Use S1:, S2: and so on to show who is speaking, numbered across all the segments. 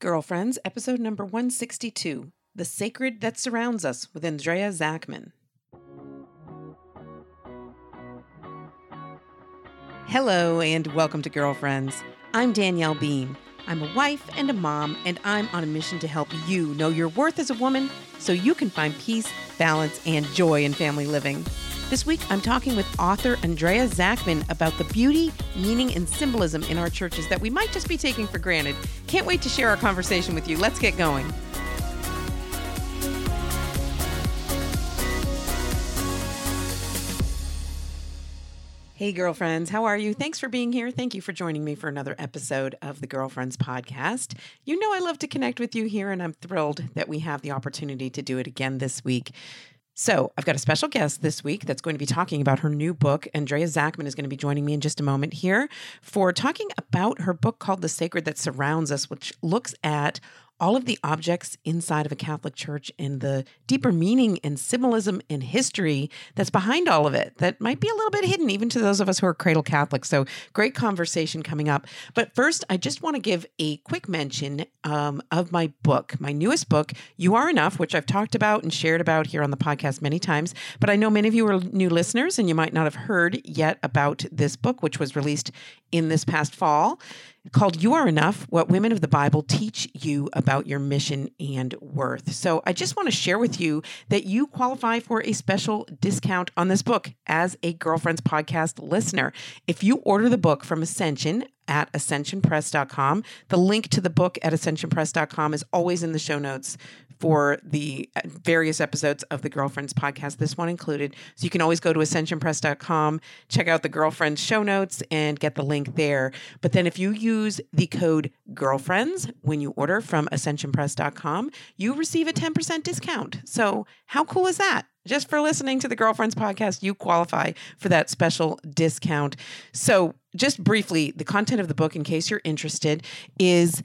S1: Girlfriends, episode number 162 The Sacred That Surrounds Us with Andrea Zachman. Hello, and welcome to Girlfriends. I'm Danielle Bean. I'm a wife and a mom, and I'm on a mission to help you know your worth as a woman so you can find peace, balance, and joy in family living. This week, I'm talking with author Andrea Zachman about the beauty, meaning, and symbolism in our churches that we might just be taking for granted. Can't wait to share our conversation with you. Let's get going. Hey, girlfriends, how are you? Thanks for being here. Thank you for joining me for another episode of the Girlfriends Podcast. You know, I love to connect with you here, and I'm thrilled that we have the opportunity to do it again this week. So, I've got a special guest this week that's going to be talking about her new book. Andrea Zachman is going to be joining me in just a moment here for talking about her book called The Sacred That Surrounds Us, which looks at all of the objects inside of a Catholic church and the deeper meaning and symbolism and history that's behind all of it that might be a little bit hidden even to those of us who are cradle Catholics. So, great conversation coming up. But first, I just want to give a quick mention um, of my book, my newest book, You Are Enough, which I've talked about and shared about here on the podcast many times. But I know many of you are new listeners and you might not have heard yet about this book, which was released in this past fall called You Are Enough What Women of the Bible Teach You About Your Mission and Worth. So I just want to share with you that you qualify for a special discount on this book as a Girlfriends Podcast listener. If you order the book from Ascension, at ascensionpress.com. The link to the book at ascensionpress.com is always in the show notes for the uh, various episodes of the Girlfriends podcast, this one included. So you can always go to ascensionpress.com, check out the Girlfriends show notes, and get the link there. But then if you use the code Girlfriends when you order from ascensionpress.com, you receive a 10% discount. So how cool is that? Just for listening to the Girlfriends podcast, you qualify for that special discount. So, just briefly, the content of the book, in case you're interested, is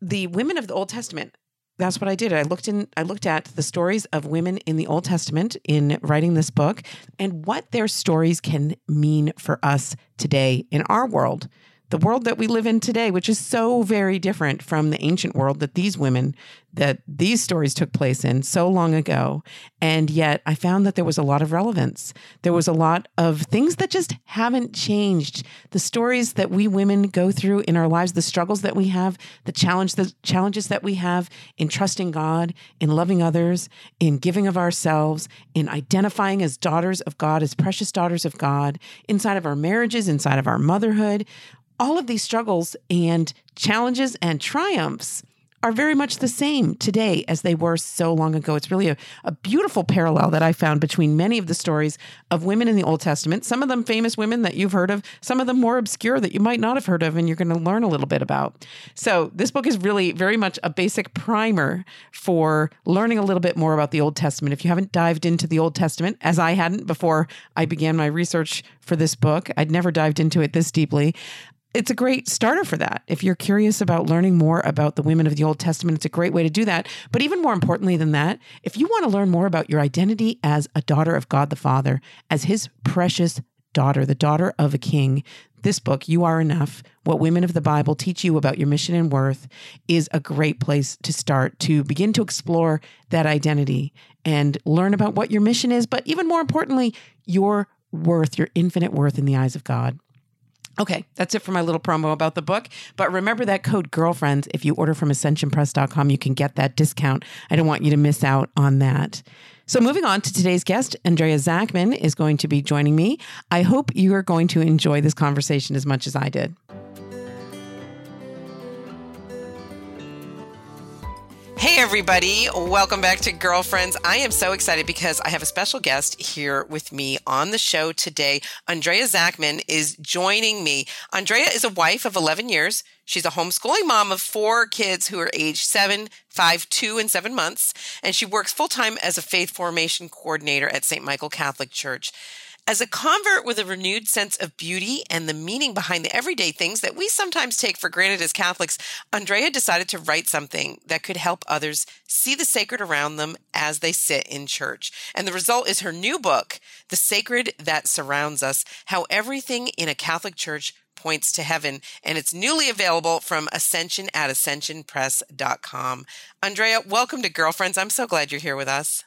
S1: the women of the Old Testament that's what I did. I looked in I looked at the stories of women in the Old Testament in writing this book and what their stories can mean for us today in our world the world that we live in today, which is so very different from the ancient world that these women, that these stories took place in so long ago. And yet I found that there was a lot of relevance. There was a lot of things that just haven't changed. The stories that we women go through in our lives, the struggles that we have, the challenge, the challenges that we have in trusting God, in loving others, in giving of ourselves, in identifying as daughters of God, as precious daughters of God, inside of our marriages, inside of our motherhood all of these struggles and challenges and triumphs are very much the same today as they were so long ago. It's really a, a beautiful parallel that I found between many of the stories of women in the Old Testament, some of them famous women that you've heard of, some of them more obscure that you might not have heard of, and you're going to learn a little bit about. So, this book is really very much a basic primer for learning a little bit more about the Old Testament. If you haven't dived into the Old Testament, as I hadn't before I began my research for this book, I'd never dived into it this deeply it's a great starter for that. If you're curious about learning more about the women of the Old Testament, it's a great way to do that. But even more importantly than that, if you want to learn more about your identity as a daughter of God the Father, as his precious daughter, the daughter of a king, this book, You Are Enough What Women of the Bible Teach You About Your Mission and Worth, is a great place to start to begin to explore that identity and learn about what your mission is, but even more importantly, your worth, your infinite worth in the eyes of God. Okay, that's it for my little promo about the book. But remember that code girlfriends. If you order from ascensionpress.com, you can get that discount. I don't want you to miss out on that. So, moving on to today's guest, Andrea Zachman is going to be joining me. I hope you are going to enjoy this conversation as much as I did. Hey, everybody. Welcome back to Girlfriends. I am so excited because I have a special guest here with me on the show today. Andrea Zachman is joining me. Andrea is a wife of 11 years. She's a homeschooling mom of four kids who are age seven, five, two, and seven months. And she works full time as a faith formation coordinator at St. Michael Catholic Church. As a convert with a renewed sense of beauty and the meaning behind the everyday things that we sometimes take for granted as Catholics, Andrea decided to write something that could help others see the sacred around them as they sit in church. And the result is her new book, The Sacred That Surrounds Us How Everything in a Catholic Church Points to Heaven, and it's newly available from Ascension at ascensionpress.com. Andrea, welcome to Girlfriends. I'm so glad you're here with us.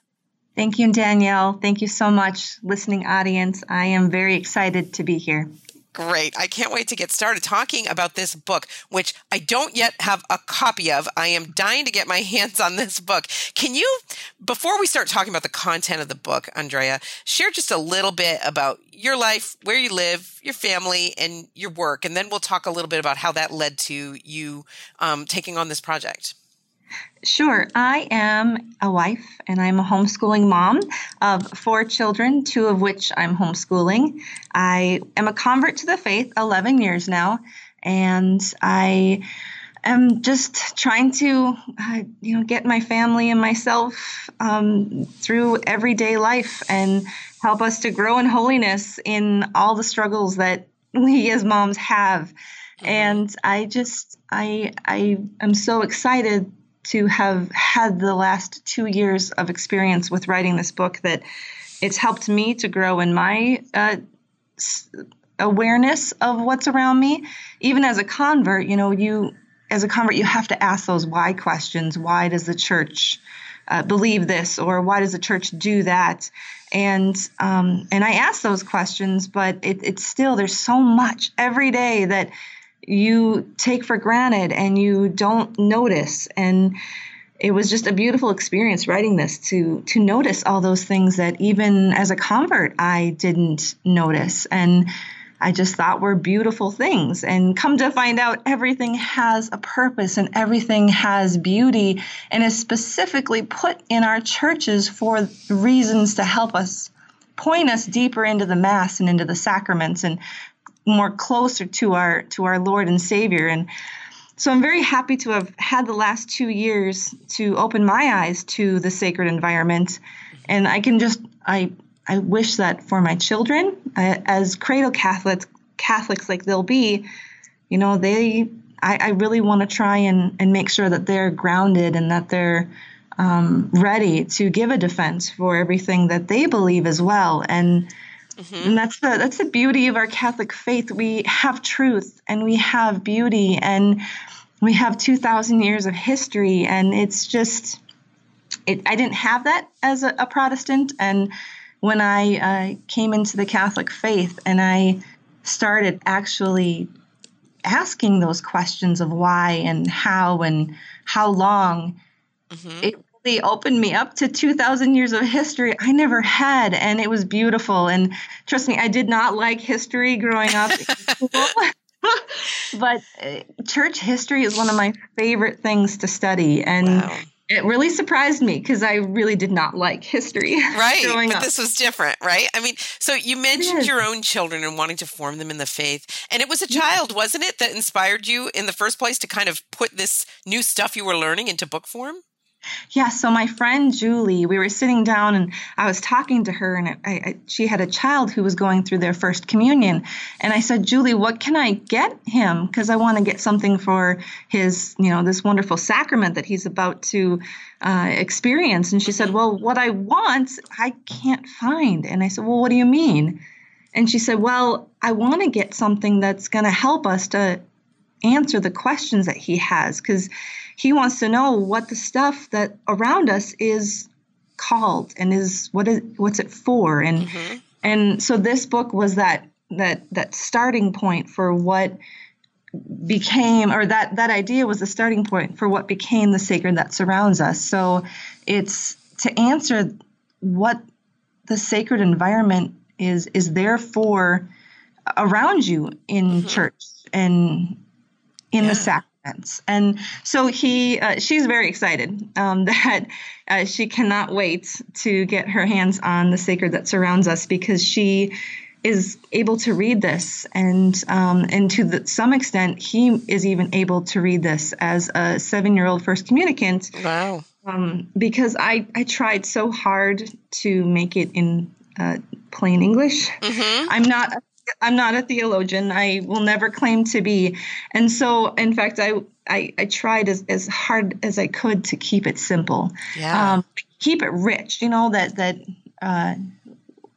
S2: Thank you, Danielle. Thank you so much, listening audience. I am very excited to be here.
S1: Great. I can't wait to get started talking about this book, which I don't yet have a copy of. I am dying to get my hands on this book. Can you, before we start talking about the content of the book, Andrea, share just a little bit about your life, where you live, your family, and your work, and then we'll talk a little bit about how that led to you um, taking on this project.
S2: Sure. I am a wife and I'm a homeschooling mom of four children, two of which I'm homeschooling. I am a convert to the faith 11 years now, and I am just trying to, uh, you know, get my family and myself um, through everyday life and help us to grow in holiness in all the struggles that we as moms have. Mm-hmm. And I just, I, I am so excited to have had the last two years of experience with writing this book that it's helped me to grow in my uh, awareness of what's around me. Even as a convert, you know, you as a convert, you have to ask those why questions. Why does the church uh, believe this, or why does the church do that? And um, and I ask those questions, but it, it's still there's so much every day that you take for granted and you don't notice. And it was just a beautiful experience writing this to to notice all those things that even as a convert I didn't notice. And I just thought were beautiful things. And come to find out everything has a purpose and everything has beauty and is specifically put in our churches for reasons to help us point us deeper into the mass and into the sacraments. And more closer to our to our Lord and Savior. And so I'm very happy to have had the last two years to open my eyes to the sacred environment. And I can just I I wish that for my children, uh, as cradle Catholics Catholics like they'll be, you know, they I, I really want to try and, and make sure that they're grounded and that they're um, ready to give a defense for everything that they believe as well. And Mm-hmm. And that's the that's the beauty of our Catholic faith. We have truth and we have beauty and we have 2000 years of history and it's just it, I didn't have that as a, a Protestant and when I uh, came into the Catholic faith and I started actually asking those questions of why and how and how long, mm-hmm. it really opened me up to 2,000 years of history I never had. And it was beautiful. And trust me, I did not like history growing up. but uh, church history is one of my favorite things to study. And wow. it really surprised me because I really did not like history.
S1: Right. but up. this was different, right? I mean, so you mentioned your own children and wanting to form them in the faith. And it was a child, wasn't it, that inspired you in the first place to kind of put this new stuff you were learning into book form?
S2: Yeah, so my friend Julie, we were sitting down and I was talking to her, and I, I, she had a child who was going through their first communion. And I said, Julie, what can I get him? Because I want to get something for his, you know, this wonderful sacrament that he's about to uh, experience. And she said, Well, what I want, I can't find. And I said, Well, what do you mean? And she said, Well, I want to get something that's going to help us to answer the questions that he has because he wants to know what the stuff that around us is called and is what is what's it for and mm-hmm. and so this book was that that that starting point for what became or that that idea was the starting point for what became the sacred that surrounds us so it's to answer what the sacred environment is is there for around you in mm-hmm. church and in yeah. the sacrament and so he, uh, she's very excited um, that uh, she cannot wait to get her hands on the sacred that surrounds us because she is able to read this, and um, and to the, some extent, he is even able to read this as a seven-year-old first communicant.
S1: Wow!
S2: Um, because I I tried so hard to make it in uh, plain English. Mm-hmm. I'm not I'm not a theologian. I will never claim to be. And so, in fact, I I, I tried as, as hard as I could to keep it simple.
S1: Yeah. Um,
S2: keep it rich. You know that that uh,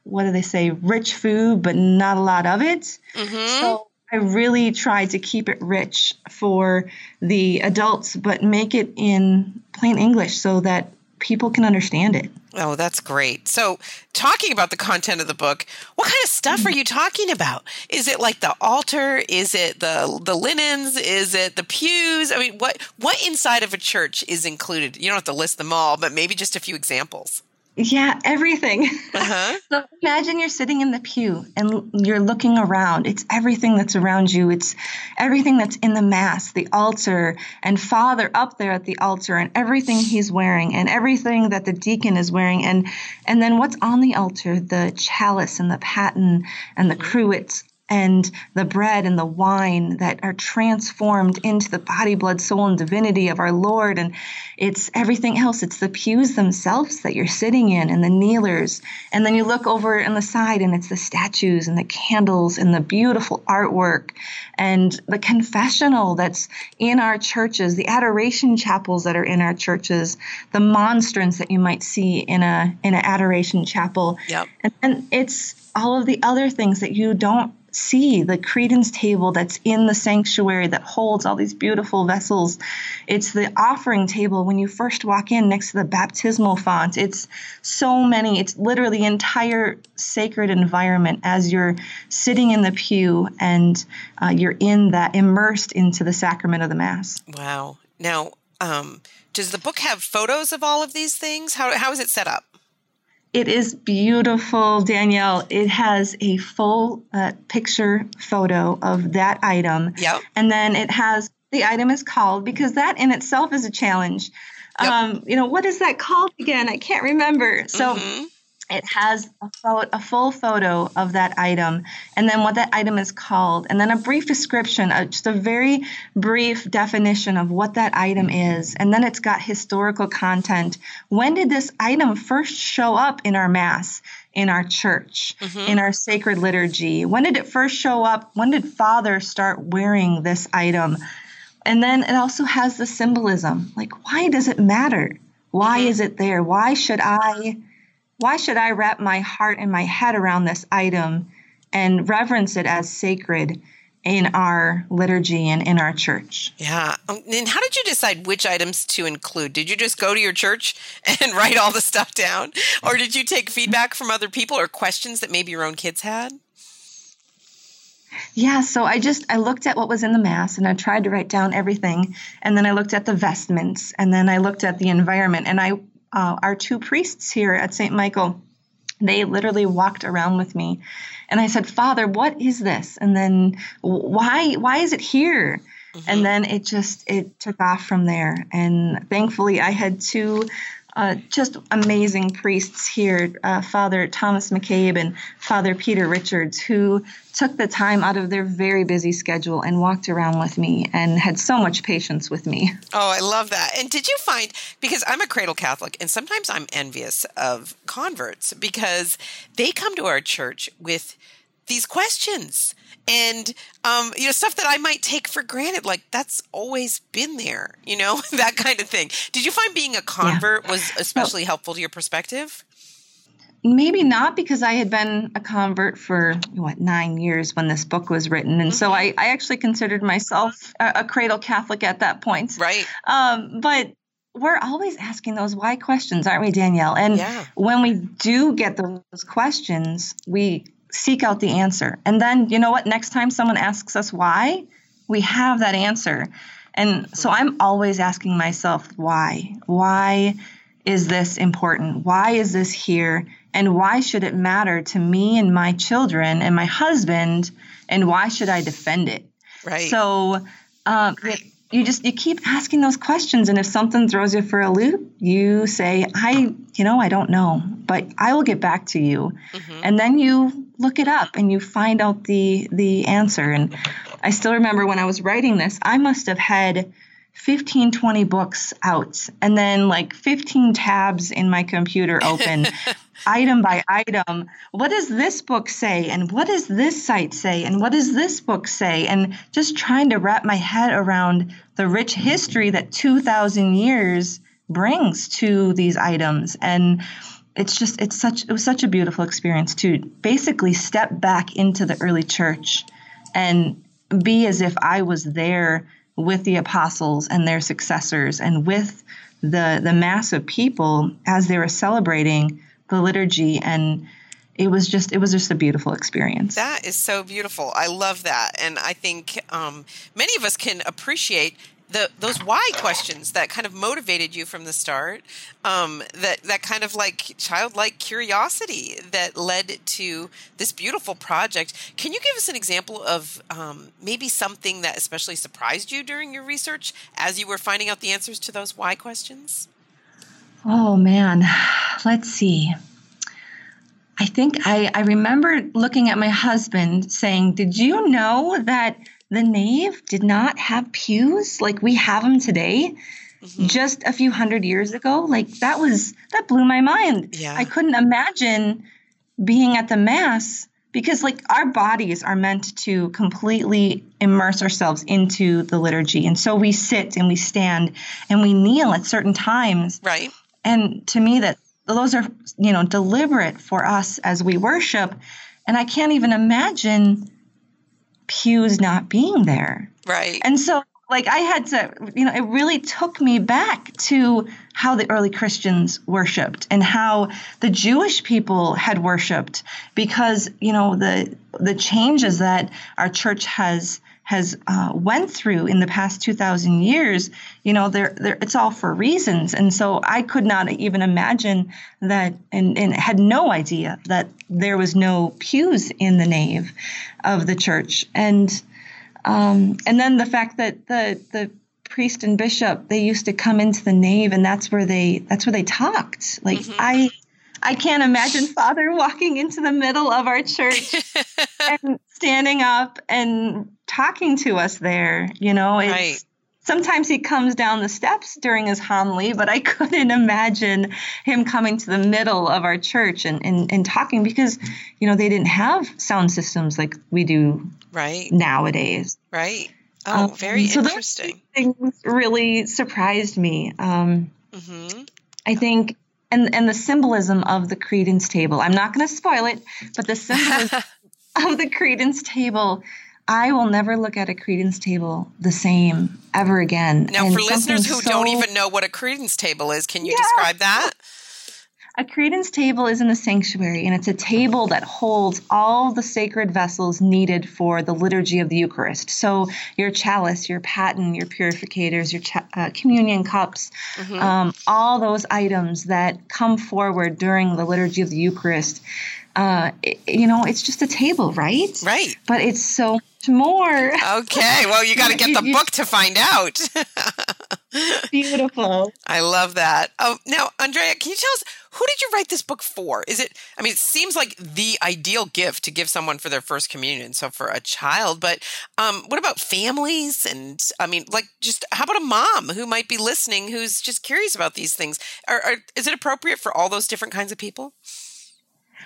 S2: what do they say? Rich food, but not a lot of it. Mm-hmm. So I really tried to keep it rich for the adults, but make it in plain English so that people can understand it.
S1: Oh, that's great. So, talking about the content of the book, what kind of stuff are mm-hmm. you talking about? Is it like the altar? Is it the the linens? Is it the pews? I mean, what what inside of a church is included? You don't have to list them all, but maybe just a few examples.
S2: Yeah, everything. Uh-huh. so imagine you're sitting in the pew and you're looking around. It's everything that's around you. It's everything that's in the mass, the altar, and Father up there at the altar, and everything he's wearing, and everything that the deacon is wearing, and and then what's on the altar, the chalice and the paten and the cruets and the bread and the wine that are transformed into the body, blood, soul, and divinity of our Lord. And it's everything else. It's the pews themselves that you're sitting in and the kneelers. And then you look over on the side and it's the statues and the candles and the beautiful artwork and the confessional that's in our churches, the adoration chapels that are in our churches, the monstrance that you might see in a in an adoration chapel.
S1: Yep.
S2: And, and it's all of the other things that you don't see the credence table that's in the sanctuary that holds all these beautiful vessels. It's the offering table when you first walk in next to the baptismal font. It's so many, it's literally entire sacred environment as you're sitting in the pew and uh, you're in that, immersed into the sacrament of the Mass.
S1: Wow. Now, um, does the book have photos of all of these things? How, how is it set up?
S2: It is beautiful, Danielle. It has a full uh, picture photo of that item.
S1: Yep.
S2: And then it has the item is called because that in itself is a challenge. Yep. Um, you know, what is that called again? I can't remember. So mm-hmm it has a, photo, a, full photo of that item and then what that item is called and then a brief description uh, just a very brief definition of what that item is. And then it's got historical content. When did this item first show up in our mass in our church mm-hmm. in our sacred liturgy? When did it first show up? When did father start wearing this item? And then it also has the symbolism. Like why does it matter? Why mm-hmm. is it there? Why should i why should I wrap my heart and my head around this item and reverence it as sacred in our liturgy and in our church?
S1: Yeah. Um, and how did you decide which items to include? Did you just go to your church and write all the stuff down? Or did you take feedback from other people or questions that maybe your own kids had?
S2: Yeah, so I just I looked at what was in the mass and I tried to write down everything and then I looked at the vestments and then I looked at the environment and I uh, our two priests here at St. Michael, they literally walked around with me. And I said, Father, what is this? And then why why is it here? Mm-hmm. And then it just it took off from there. And thankfully I had two uh, just amazing priests here, uh, Father Thomas McCabe and Father Peter Richards, who took the time out of their very busy schedule and walked around with me and had so much patience with me.
S1: Oh, I love that. And did you find, because I'm a cradle Catholic, and sometimes I'm envious of converts because they come to our church with these questions and um, you know stuff that I might take for granted, like that's always been there, you know, that kind of thing. Did you find being a convert yeah. was especially well, helpful to your perspective?
S2: Maybe not because I had been a convert for what nine years when this book was written, and mm-hmm. so I, I actually considered myself a, a, cradle Catholic at that point.
S1: Right.
S2: Um, but we're always asking those why questions, aren't we, Danielle? And yeah. when we do get those questions, we seek out the answer. And then, you know what? Next time someone asks us why, we have that answer. And so I'm always asking myself, why? Why is this important? Why is this here? And why should it matter to me and my children and my husband? And why should I defend it?
S1: Right.
S2: So, um, you just you keep asking those questions and if something throws you for a loop you say i you know i don't know but i will get back to you mm-hmm. and then you look it up and you find out the the answer. And i still remember when i was writing this i must have had 15 20 books out and then like 15 tabs in my computer open item by item. What does this book say? And what does this site say? And what does this book say? And just trying to wrap my head around the rich history that 2000 years brings to these items. And it's just it's such it was such a beautiful experience to basically step back into the early church and be as if I was there with the apostles and their successors and with the the mass of people as they were celebrating the liturgy. And it was just it was just a beautiful experience.
S1: That is so beautiful. I love that. And i think um, many of us can appreciate the those why questions that kind of motivated you from the start um, that that kind of like childlike curiosity that led to this beautiful project. Can you give us an example of um, maybe something that especially surprised you during your research as you were finding out the answers to those why questions?
S2: Oh man. Let's see. I think I, I remember looking at my husband saying, Did you know that the nave did not have pews like we have them today? Mm-hmm. Just a few hundred years ago, like that was that blew my mind.
S1: Yeah.
S2: I couldn't imagine being at the mass because like our bodies are meant to completely immerse ourselves into the liturgy and so we sit and we stand and we kneel at certain times
S1: right
S2: and to me that those are you know deliberate for us as we worship and i can't even imagine pews not being there.
S1: Right.
S2: And so like i had to you know it really took me back to how the early christians worshiped and how the jewish people had worshiped because you know the the changes that our church has has uh, went through in the past 2000 years you know they're, they're, it's all for reasons. And so i could not even imagine that and, and had no idea that there was no pews in the nave of the church. And um, and then the fact that the the priest and bishop they used to come into the nave and that's where they that's where they talked. Like mm-hmm. i I can't imagine Father walking into the middle of our church and standing up and talking to us there. You know, it's right. sometimes he comes down the steps during his homily, but I couldn't imagine him coming to the middle of our church and, and, and talking because, you know, they didn't have sound systems like we do
S1: right
S2: nowadays.
S1: Right. Oh, um, very so interesting.
S2: things really surprised me. Um, mm-hmm. I think and and the symbolism of the credence table. I'm not going to spoil it, but the symbolism of the credence table. I will never look at a credence table the same ever again.
S1: Now, and for listeners who so, don't even know what a credence table is, can you yeah. describe that?
S2: A credence table is in the sanctuary, and it's a table that holds all the sacred vessels needed for the liturgy of the Eucharist. So, your chalice, your paten, your purificators, your cha- uh, communion cups, mm-hmm. um, all those items that come forward during the liturgy of the Eucharist. Uh, it, you know, it's just a table, right?
S1: Right.
S2: But it's so much more.
S1: Okay, well, you got to get the book to find out.
S2: Beautiful.
S1: I love that. Oh, now, Andrea, can you tell us who did you write this book for? Is it? I mean, it seems like the ideal gift to give someone for their first communion. So for a child, but um, what about families? And I mean, like, just how about a mom who might be listening who's just curious about these things? Are, are, is it appropriate for all those different kinds of people?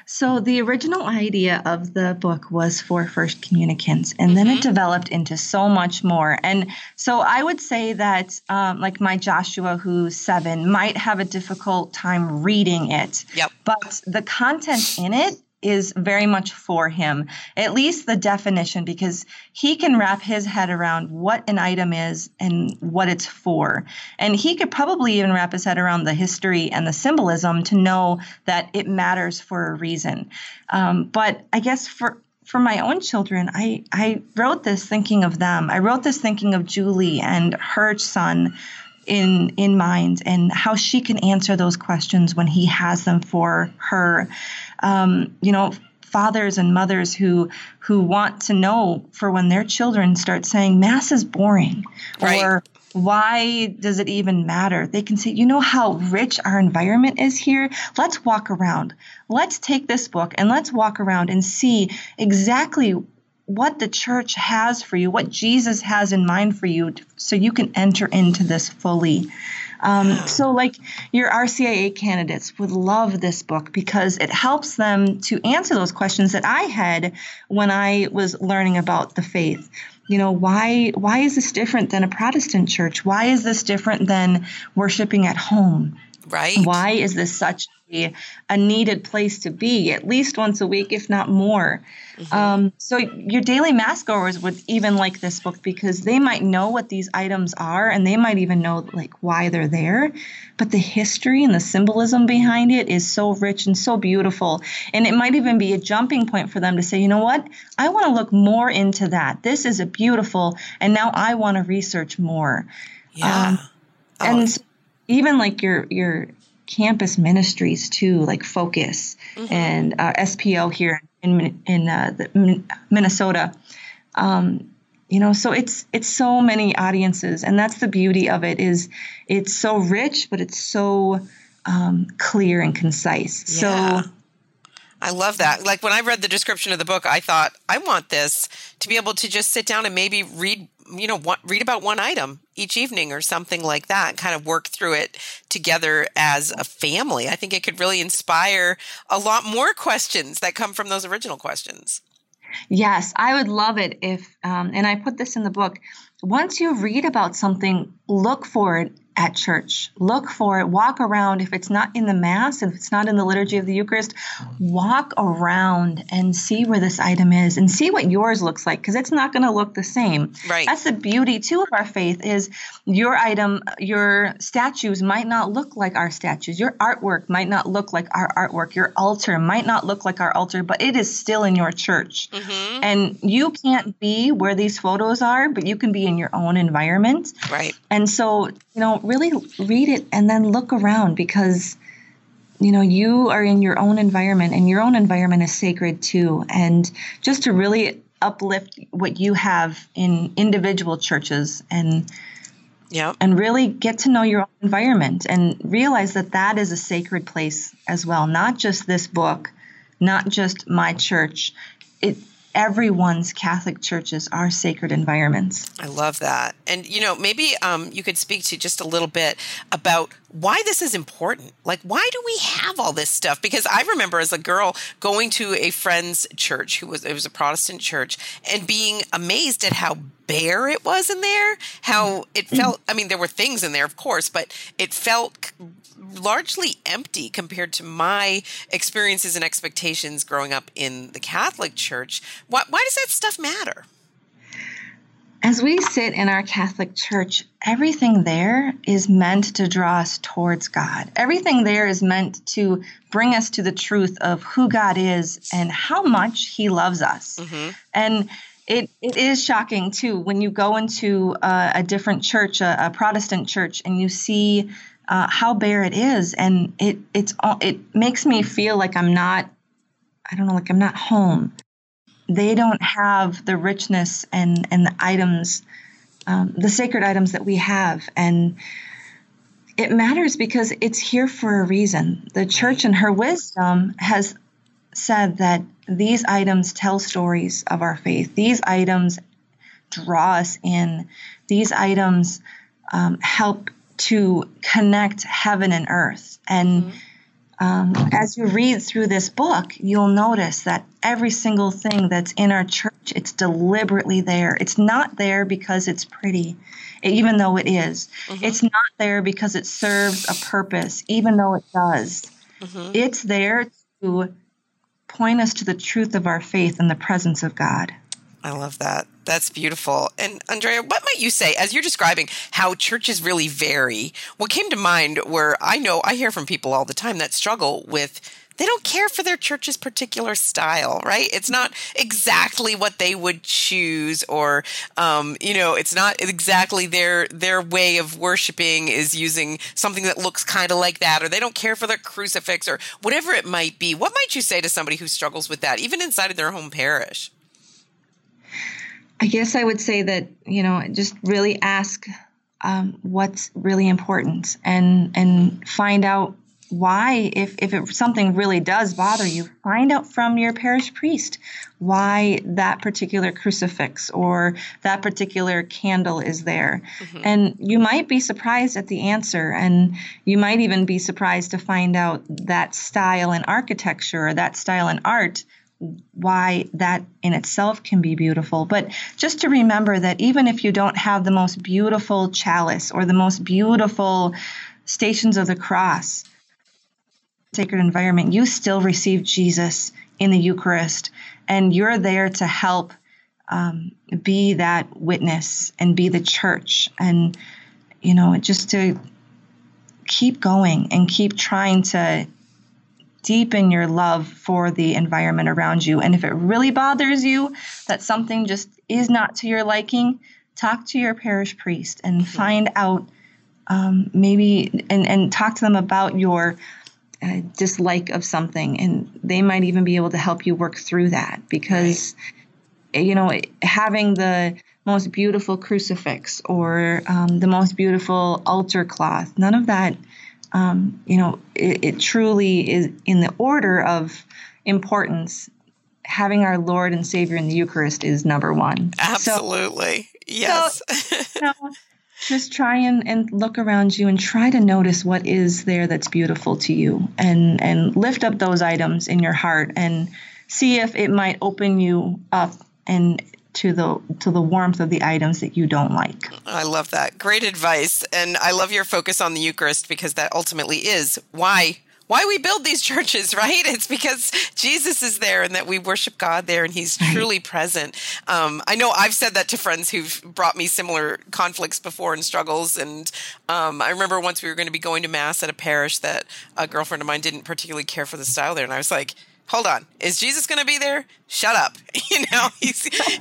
S2: So, the original idea of the book was for first communicants, and mm-hmm. then it mm-hmm. developed into so much more. And so, I would say that, um, like my Joshua, who's seven, might have a difficult time reading it.
S1: Yep.
S2: But the content in it is very much for him, at least the definition, because he can wrap his head around what an item is and what it's for. And he could probably even wrap his head around the history and the symbolism to know that it matters for a reason. Um, but I guess for for my own children, I, I wrote this thinking of them. I wrote this thinking of Julie and her son in in mind and how she can answer those questions when he has them for her um, you know fathers and mothers who who want to know for when their children start saying mass is boring
S1: right.
S2: or why does it even matter? They can say, you know how rich our environment is here? Let's walk around. Let's take this book and let's walk around and see exactly what the church has for you, what Jesus has in mind for you, so you can enter into this fully. Um, so, like your RCIA candidates would love this book because it helps them to answer those questions that I had when I was learning about the faith. You know, why why is this different than a Protestant church? Why is this different than worshiping at home?
S1: Right.
S2: Why is this such a, a needed place to be at least once a week, if not more? Mm-hmm. Um, so your daily mass goers would even like this book because they might know what these items are and they might even know like why they're there. But the history and the symbolism behind it is so rich and so beautiful. And it might even be a jumping point for them to say, you know what? I want to look more into that. This is a beautiful, and now I want to research more.
S1: Yeah. Um,
S2: oh. And even like your your campus ministries too, like Focus mm-hmm. and uh, SPO here in in uh, the, Minnesota. Um, you know, so it's it's so many audiences, and that's the beauty of it is it's so rich, but it's so um, clear and concise. Yeah. So.
S1: I love that. Like when I read the description of the book, I thought I want this to be able to just sit down and maybe read you know, one, read about one item each evening or something like that, kind of work through it together as a family. I think it could really inspire a lot more questions that come from those original questions.
S2: Yes, I would love it if, um, and I put this in the book. Once you read about something, look for it at church. Look for it. Walk around. If it's not in the Mass, if it's not in the liturgy of the Eucharist, walk around and see where this item is and see what yours looks like because it's not going to look the same.
S1: Right.
S2: That's the beauty too of our faith is your item, your statues might not look like our statues. Your artwork might not look like our artwork. Your altar might not look like our altar, but it is still in your church. Mm-hmm. And you can't be where these photos are, but you can be in your own environment.
S1: Right.
S2: And so, you know, really read it and then look around because you know you are in your own environment and your own environment is sacred too. And just to really uplift what you have in individual churches and
S1: yeah
S2: and really get to know your own environment and realize that that is a sacred place as well not just this book not just my church. It everyone's Catholic churches are sacred environments.
S1: I love that. And, you know, maybe um, you could speak to just a little bit about why this is important. Like, why do we have all this stuff? Because I remember as a girl going to a friend's church who was, it was a Protestant church, and being amazed at how bare it was in there, how it mm-hmm. felt. I mean, there were things in there, of course, but it felt largely empty compared to my experiences and expectations growing up in the Catholic Church. Why, why does that stuff matter?
S2: As we sit in our Catholic Church, everything there is meant to draw us towards God. Everything there is meant to bring us to the truth of who God is and how much He loves us. Mm-hmm. And it, it is shocking too when you go into a, a different church, a, a, Protestant church, and you see uh, how bare it is, and it it's it makes me feel like I'm not, I don't know, like I'm not home. They don't have the richness and and the items, um, the sacred items that we have, and it matters because it's here for a reason. The church, in her wisdom, has said that these items tell stories of our faith. These items draw us in. These items um, help to connect heaven and earth. And mm-hmm. Um, as you read through this book, you'll notice that every single thing that's in our church, it's deliberately there. It's not there because it's pretty, even though it is. Mm-hmm. It's not there because it serves a purpose, even though it does. Mm-hmm. It's there to point us to the truth of our faith and the presence of God.
S1: I love that. That's beautiful. And Andrea, what might you say as you're describing how churches really vary? What came to mind where I know I hear from people all the time that struggle with they don't care for their church's particular style, right? It's not exactly what they would choose, or um, you know, it's not exactly their their way of worshiping is using something that looks kind of like that, or they don't care for their crucifix, or whatever it might be. What might you say to somebody who struggles with that, even inside of their home parish?
S2: I guess I would say that you know just really ask um, what's really important and and find out why if if it, something really does bother you find out from your parish priest why that particular crucifix or that particular candle is there mm-hmm. and you might be surprised at the answer and you might even be surprised to find out that style in architecture or that style in art why that in itself can be beautiful. But just to remember that even if you don't have the most beautiful chalice or the most beautiful Stations of the Cross, sacred environment, you still receive Jesus in the Eucharist, and you're there to help um, be that witness and be the church, and you know, just to keep going and keep trying to deepen your love for the environment around you. And if it really bothers you that something just is not to your liking, talk to your parish priest and mm-hmm. find out um, maybe and, and talk to them about your uh, dislike of something. And they might even be able to help you work through that because, right. you know, having the most beautiful crucifix or um, the most beautiful altar cloth, none of that um, you know, it, it, truly is in the order of importance. Having our Lord and Savior in the Eucharist is number one.
S1: Absolutely. So, yes.
S2: So, you know, just try and, and look around you and try to notice what is there that's beautiful to you and, and lift up those items in your heart and see if it might open you up and to the to the warmth of the items that you don't like.
S1: I love that. Great advice. And I love your focus on the Eucharist because that ultimately is why why we build these churches, right? It's because Jesus is there and that we worship God there and He's truly present. Um, I know I've said that to friends who've brought me similar conflicts before and struggles. And um, I remember once we were going to be going to Mass at a parish that a girlfriend of mine didn't particularly care for the style there. And I was like, hold on, is Jesus going to be there? Shut up. You know,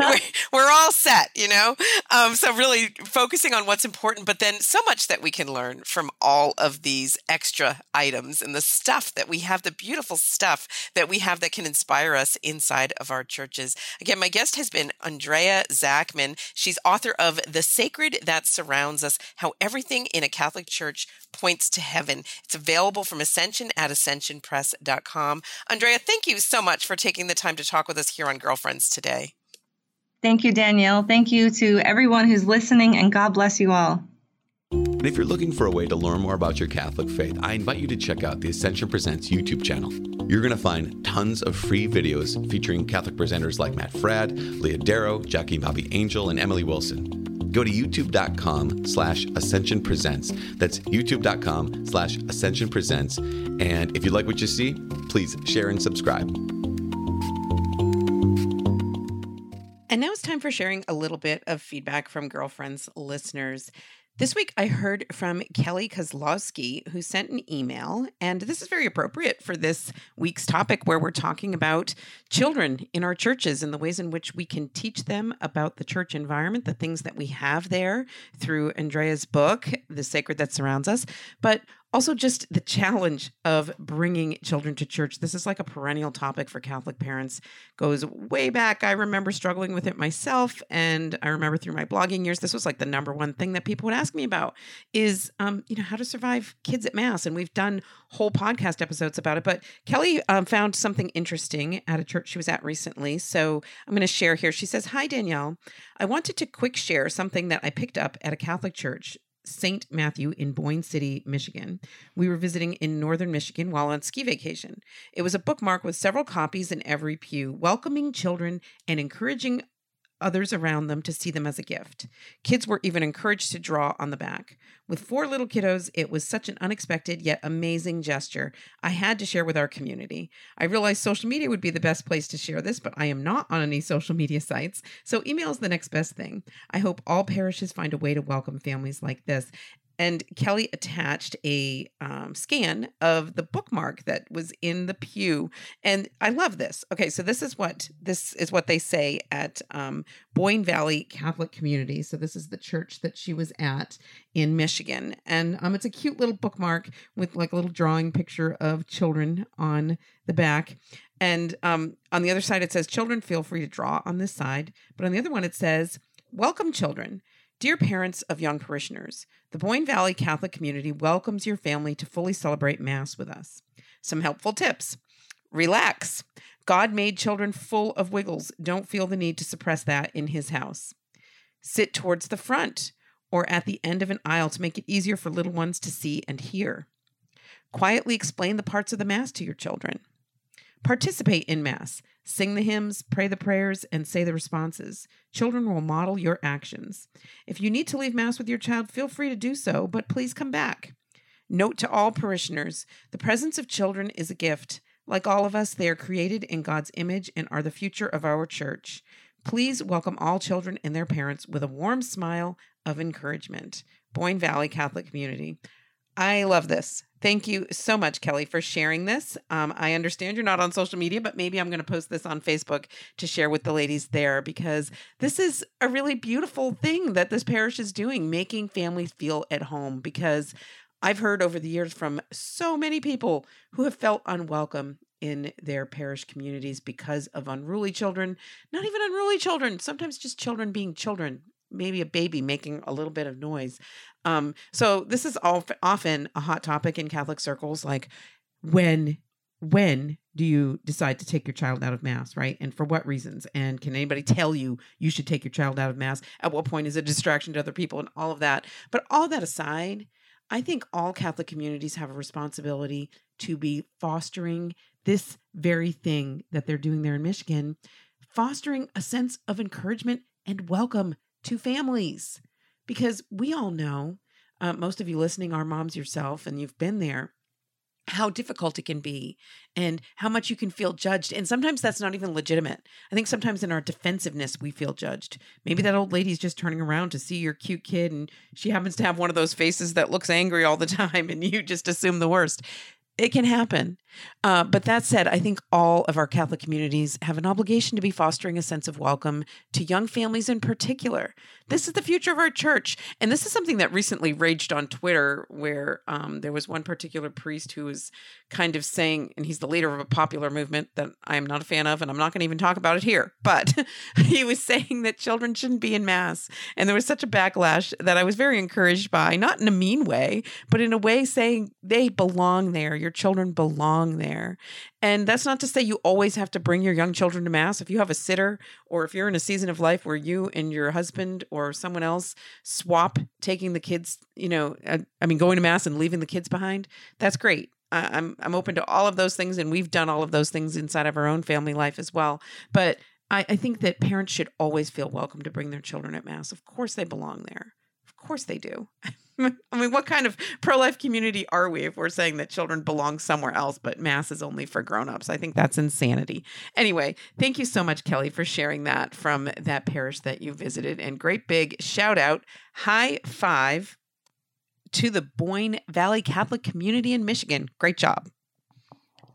S1: we're, we're, all set, you know? Um, so, really focusing on what's important, but then so much that we can learn from all of these extra items and the stuff that we have, the beautiful stuff that we have that can inspire us inside of our churches. Again, my guest has been Andrea Zachman. She's author of The Sacred That Surrounds Us How Everything in a Catholic Church Points to Heaven. It's available from Ascension at ascensionpress.com. Andrea, thank you so much for taking the time to talk with us here on Girlfriends today.
S2: Thank you, Danielle. Thank you to everyone who's listening, and God bless you all.
S3: And if you're looking for a way to learn more about your Catholic faith, I invite you to check out the Ascension Presents YouTube channel. You're going to find tons of free videos featuring Catholic presenters like Matt Fradd, Leah Darrow, Jackie Bobby Angel, and Emily Wilson. Go to youtube.com slash ascension presents. That's youtube.com slash ascension presents. And if you like what you see, please share and subscribe.
S1: And now it's time for sharing a little bit of feedback from girlfriends listeners. This week, I heard from Kelly Kozlowski, who sent an email, and this is very appropriate for this week's topic where we're talking about children in our churches and the ways in which we can teach them about the church environment, the things that we have there through Andrea's book, The Sacred That Surrounds Us, but also, just the challenge of bringing children to church. This is like a perennial topic for Catholic parents. Goes way back. I remember struggling with it myself, and I remember through my blogging years, this was like the number one thing that people would ask me about is, um, you know, how to survive kids at mass. And we've done whole podcast episodes about it. But Kelly um, found something interesting at a church she was at recently, so I'm going to share here. She says, "Hi Danielle, I wanted to quick share something that I picked up at a Catholic church St. Matthew in Boyne City, Michigan. We were visiting in northern Michigan while on ski vacation. It was a bookmark with several copies in every pew, welcoming children and encouraging others around them to see them as a gift. Kids were even encouraged to draw on the back. With four little kiddos, it was such an unexpected yet amazing gesture I had to share with our community. I realized social media would be the best place to share this, but I am not on any social media sites, so email is the next best thing. I hope all parishes find a way to welcome families like this and Kelly attached a um, scan of the bookmark that was in the pew, and I love this. Okay, so this is what this is what they say at um, Boyne Valley Catholic Community. So this is the church that she was at in Michigan, and um, it's a cute little bookmark with like a little drawing picture of children on the back. And um, on the other side, it says, Children, feel free to draw on this side. But on the other one, it says, Welcome, children. Dear parents of young parishioners, the Boyne Valley Catholic community welcomes your family to fully celebrate Mass with us. Some helpful tips relax. God made children full of wiggles. Don't feel the need to suppress that in His house. Sit towards the front or at the end of an aisle to make it easier for little ones to see and hear. Quietly explain the parts of the Mass to your children. Participate in Mass. Sing the hymns, pray the prayers, and say the responses. Children will model your actions. If you need to leave Mass with your child, feel free to do so, but please come back. Note to all parishioners the presence of children is a gift. Like all of us, they are created in God's image and are the future of our church. Please welcome all children and their parents with a warm smile of encouragement. Boyne Valley Catholic Community. I love this. Thank you so much, Kelly, for sharing this. Um, I understand you're not on social media, but maybe I'm going to post this on Facebook to share with the ladies there because this is a really beautiful thing that this parish is doing, making families feel at home. Because I've heard over the years from so many people who have felt unwelcome in their parish communities because of unruly children, not even unruly children, sometimes just children being children maybe a baby making a little bit of noise. Um, so this is all often a hot topic in Catholic circles, like when when do you decide to take your child out of mass right? And for what reasons? And can anybody tell you you should take your child out of mass? At what point is it a distraction to other people? And all of that. But all that aside i think all catholic communities have a responsibility to be fostering this very thing that they're doing there in michigan fostering a sense of encouragement and welcome to families because we all know, uh, most of you listening are moms yourself and you've been there, how difficult it can be and how much you can feel judged. And sometimes that's not even legitimate. I think sometimes in our defensiveness, we feel judged. Maybe that old lady's just turning around to see your cute kid and she happens to have one of those faces that looks angry all the time and you just assume the worst. It can happen. Uh, but that said, I think all of our Catholic communities have an obligation to be fostering a sense of welcome to young families in particular. This is the future of our church. And this is something that recently raged on Twitter, where um, there was one particular priest who was kind of saying, and he's the leader of a popular movement that I am not a fan of, and I'm not going to even talk about it here, but he was saying that children shouldn't be in Mass. And there was such a backlash that I was very encouraged by, not in a mean way, but in a way saying they belong there. Your children belong belong there. And that's not to say you always have to bring your young children to mass. If you have a sitter or if you're in a season of life where you and your husband or someone else swap taking the kids, you know, uh, I mean going to mass and leaving the kids behind, that's great. I'm I'm open to all of those things and we've done all of those things inside of our own family life as well. But I, I think that parents should always feel welcome to bring their children at mass. Of course they belong there. Of course they do. I mean, what kind of pro life community are we if we're saying that children belong somewhere else, but mass is only for grown ups? I think that's insanity. Anyway, thank you so much, Kelly, for sharing that from that parish that you visited. And great big shout out, high five to the Boyne Valley Catholic community in Michigan. Great job.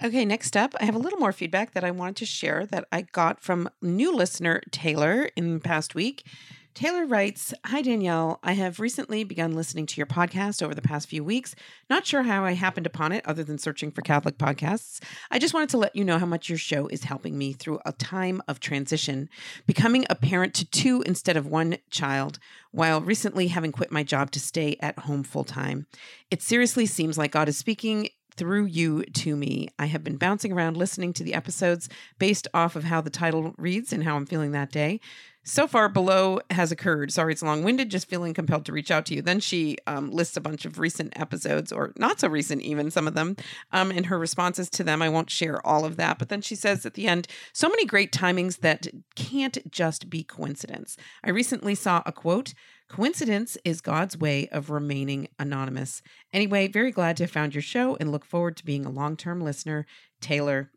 S1: Okay, next up, I have a little more feedback that I wanted to share that I got from new listener Taylor in the past week. Taylor writes Hi, Danielle. I have recently begun listening to your podcast over the past few weeks. Not sure how I happened upon it other than searching for Catholic podcasts. I just wanted to let you know how much your show is helping me through a time of transition, becoming a parent to two instead of one child, while recently having quit my job to stay at home full time. It seriously seems like God is speaking through you to me. I have been bouncing around listening to the episodes based off of how the title reads and how I'm feeling that day so far below has occurred. Sorry, it's long winded, just feeling compelled to reach out to you. Then she um, lists a bunch of recent episodes, or not so recent, even some of them, um, and her responses to them. I won't share all of that. But then she says at the end, so many great timings that can't just be coincidence. I recently saw a quote Coincidence is God's way of remaining anonymous. Anyway, very glad to have found your show and look forward to being a long term listener. Taylor,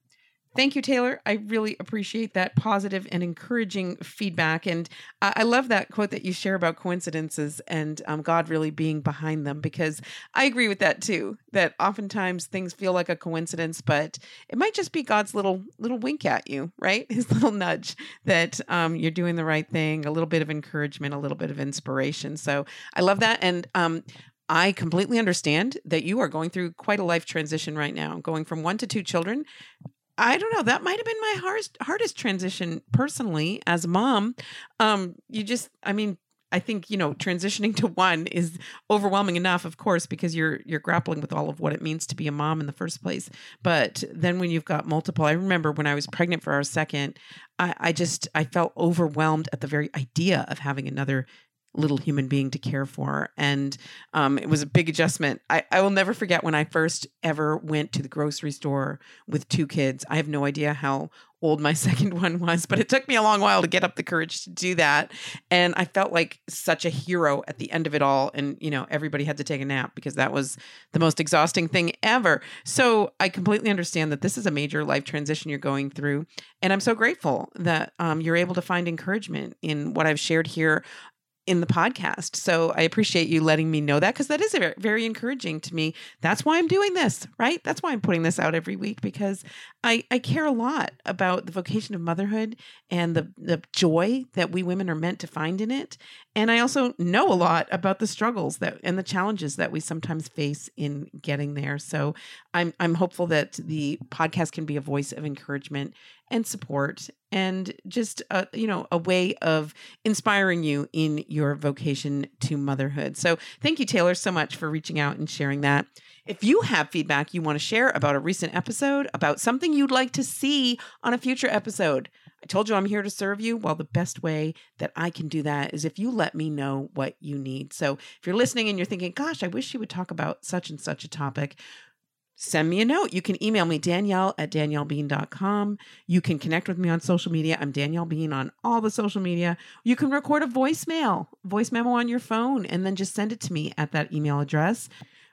S1: Thank you, Taylor. I really appreciate that positive and encouraging feedback. And I love that quote that you share about coincidences and um, God really being behind them because I agree with that too. That oftentimes things feel like a coincidence, but it might just be God's little little wink at you, right? His little nudge that um, you're doing the right thing, a little bit of encouragement, a little bit of inspiration. So I love that. And um, I completely understand that you are going through quite a life transition right now, going from one to two children. I don't know. That might have been my hardest hardest transition personally as a mom. Um, you just, I mean, I think you know transitioning to one is overwhelming enough, of course, because you're you're grappling with all of what it means to be a mom in the first place. But then when you've got multiple, I remember when I was pregnant for our second, I, I just I felt overwhelmed at the very idea of having another little human being to care for. And um, it was a big adjustment. I, I will never forget when I first ever went to the grocery store with two kids. I have no idea how old my second one was, but it took me a long while to get up the courage to do that. And I felt like such a hero at the end of it all. And, you know, everybody had to take a nap because that was the most exhausting thing ever. So I completely understand that this is a major life transition you're going through. And I'm so grateful that um, you're able to find encouragement in what I've shared here in the podcast. So I appreciate you letting me know that because that is very, very encouraging to me. That's why I'm doing this, right? That's why I'm putting this out every week because I, I care a lot about the vocation of motherhood and the, the joy that we women are meant to find in it. And I also know a lot about the struggles that and the challenges that we sometimes face in getting there. So I'm I'm hopeful that the podcast can be a voice of encouragement and support and just a, you know a way of inspiring you in your vocation to motherhood. So thank you Taylor so much for reaching out and sharing that. If you have feedback you want to share about a recent episode, about something you'd like to see on a future episode, I told you I'm here to serve you. Well, the best way that I can do that is if you let me know what you need. So if you're listening and you're thinking, gosh, I wish you would talk about such and such a topic, send me a note. You can email me, Danielle at daniellebean.com. You can connect with me on social media. I'm Danielle Bean on all the social media. You can record a voicemail, voice memo on your phone, and then just send it to me at that email address.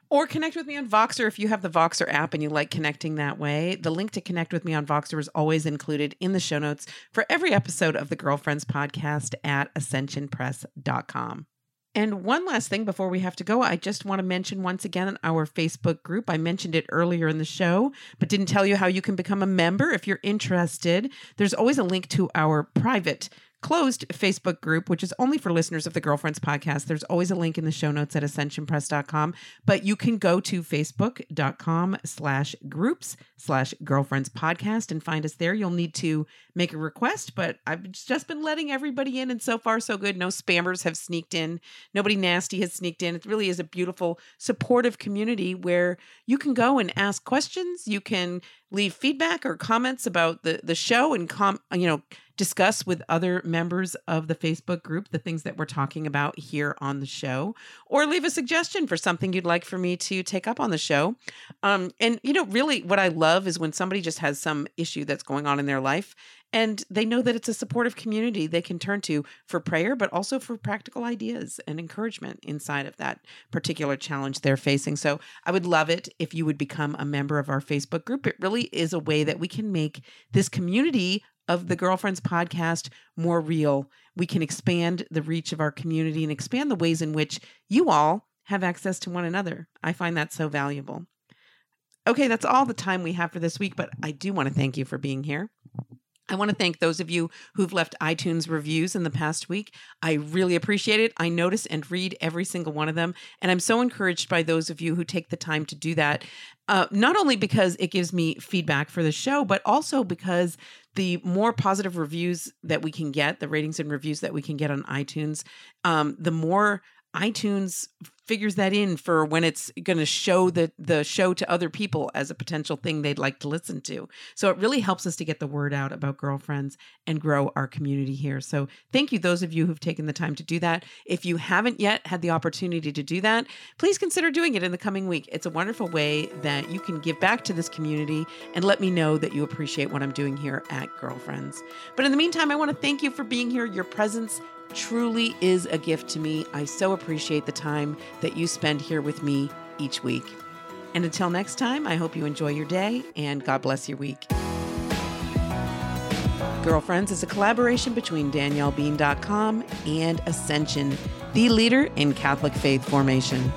S1: Or connect with me on Voxer if you have the Voxer app and you like connecting that way. The link to connect with me on Voxer is always included in the show notes for every episode of the Girlfriends podcast at ascensionpress.com. And one last thing before we have to go, I just want to mention once again our Facebook group. I mentioned it earlier in the show, but didn't tell you how you can become a member if you're interested. There's always a link to our private closed Facebook group, which is only for listeners of the Girlfriends podcast. There's always a link in the show notes at ascensionpress.com, but you can go to facebook.com slash groups slash girlfriends podcast and find us there. You'll need to make a request, but I've just been letting everybody in and so far so good. No spammers have sneaked in. Nobody nasty has sneaked in. It really is a beautiful supportive community where you can go and ask questions. You can leave feedback or comments about the the show and com you know discuss with other members of the Facebook group the things that we're talking about here on the show, or leave a suggestion for something you'd like for me to take up on the show. Um, and, you know, really what I love is when somebody just has some issue that's going on in their life and they know that it's a supportive community they can turn to for prayer, but also for practical ideas and encouragement inside of that particular challenge they're facing. So I would love it if you would become a member of our Facebook group. It really is a way that we can make this community of the Girlfriends podcast more real. We can expand the reach of our community and expand the ways in which you all have access to one another. I find that so valuable. Okay, that's all the time we have for this week, but I do want to thank you for being here. I want to thank those of you who've left iTunes reviews in the past week. I really appreciate it. I notice and read every single one of them. And I'm so encouraged by those of you who take the time to do that. Uh, not only because it gives me feedback for the show, but also because the more positive reviews that we can get, the ratings and reviews that we can get on iTunes, um, the more iTunes figures that in for when it's going to show the the show to other people as a potential thing they'd like to listen to. So it really helps us to get the word out about girlfriends and grow our community here. So thank you those of you who've taken the time to do that. If you haven't yet had the opportunity to do that, please consider doing it in the coming week. It's a wonderful way that you can give back to this community and let me know that you appreciate what I'm doing here at Girlfriends. But in the meantime, I want to thank you for being here. Your presence truly is a gift to me. I so appreciate the time that you spend here with me each week. And until next time, I hope you enjoy your day and God bless your week. Girlfriends is a collaboration between DanielleBean.com and Ascension, the leader in Catholic faith formation.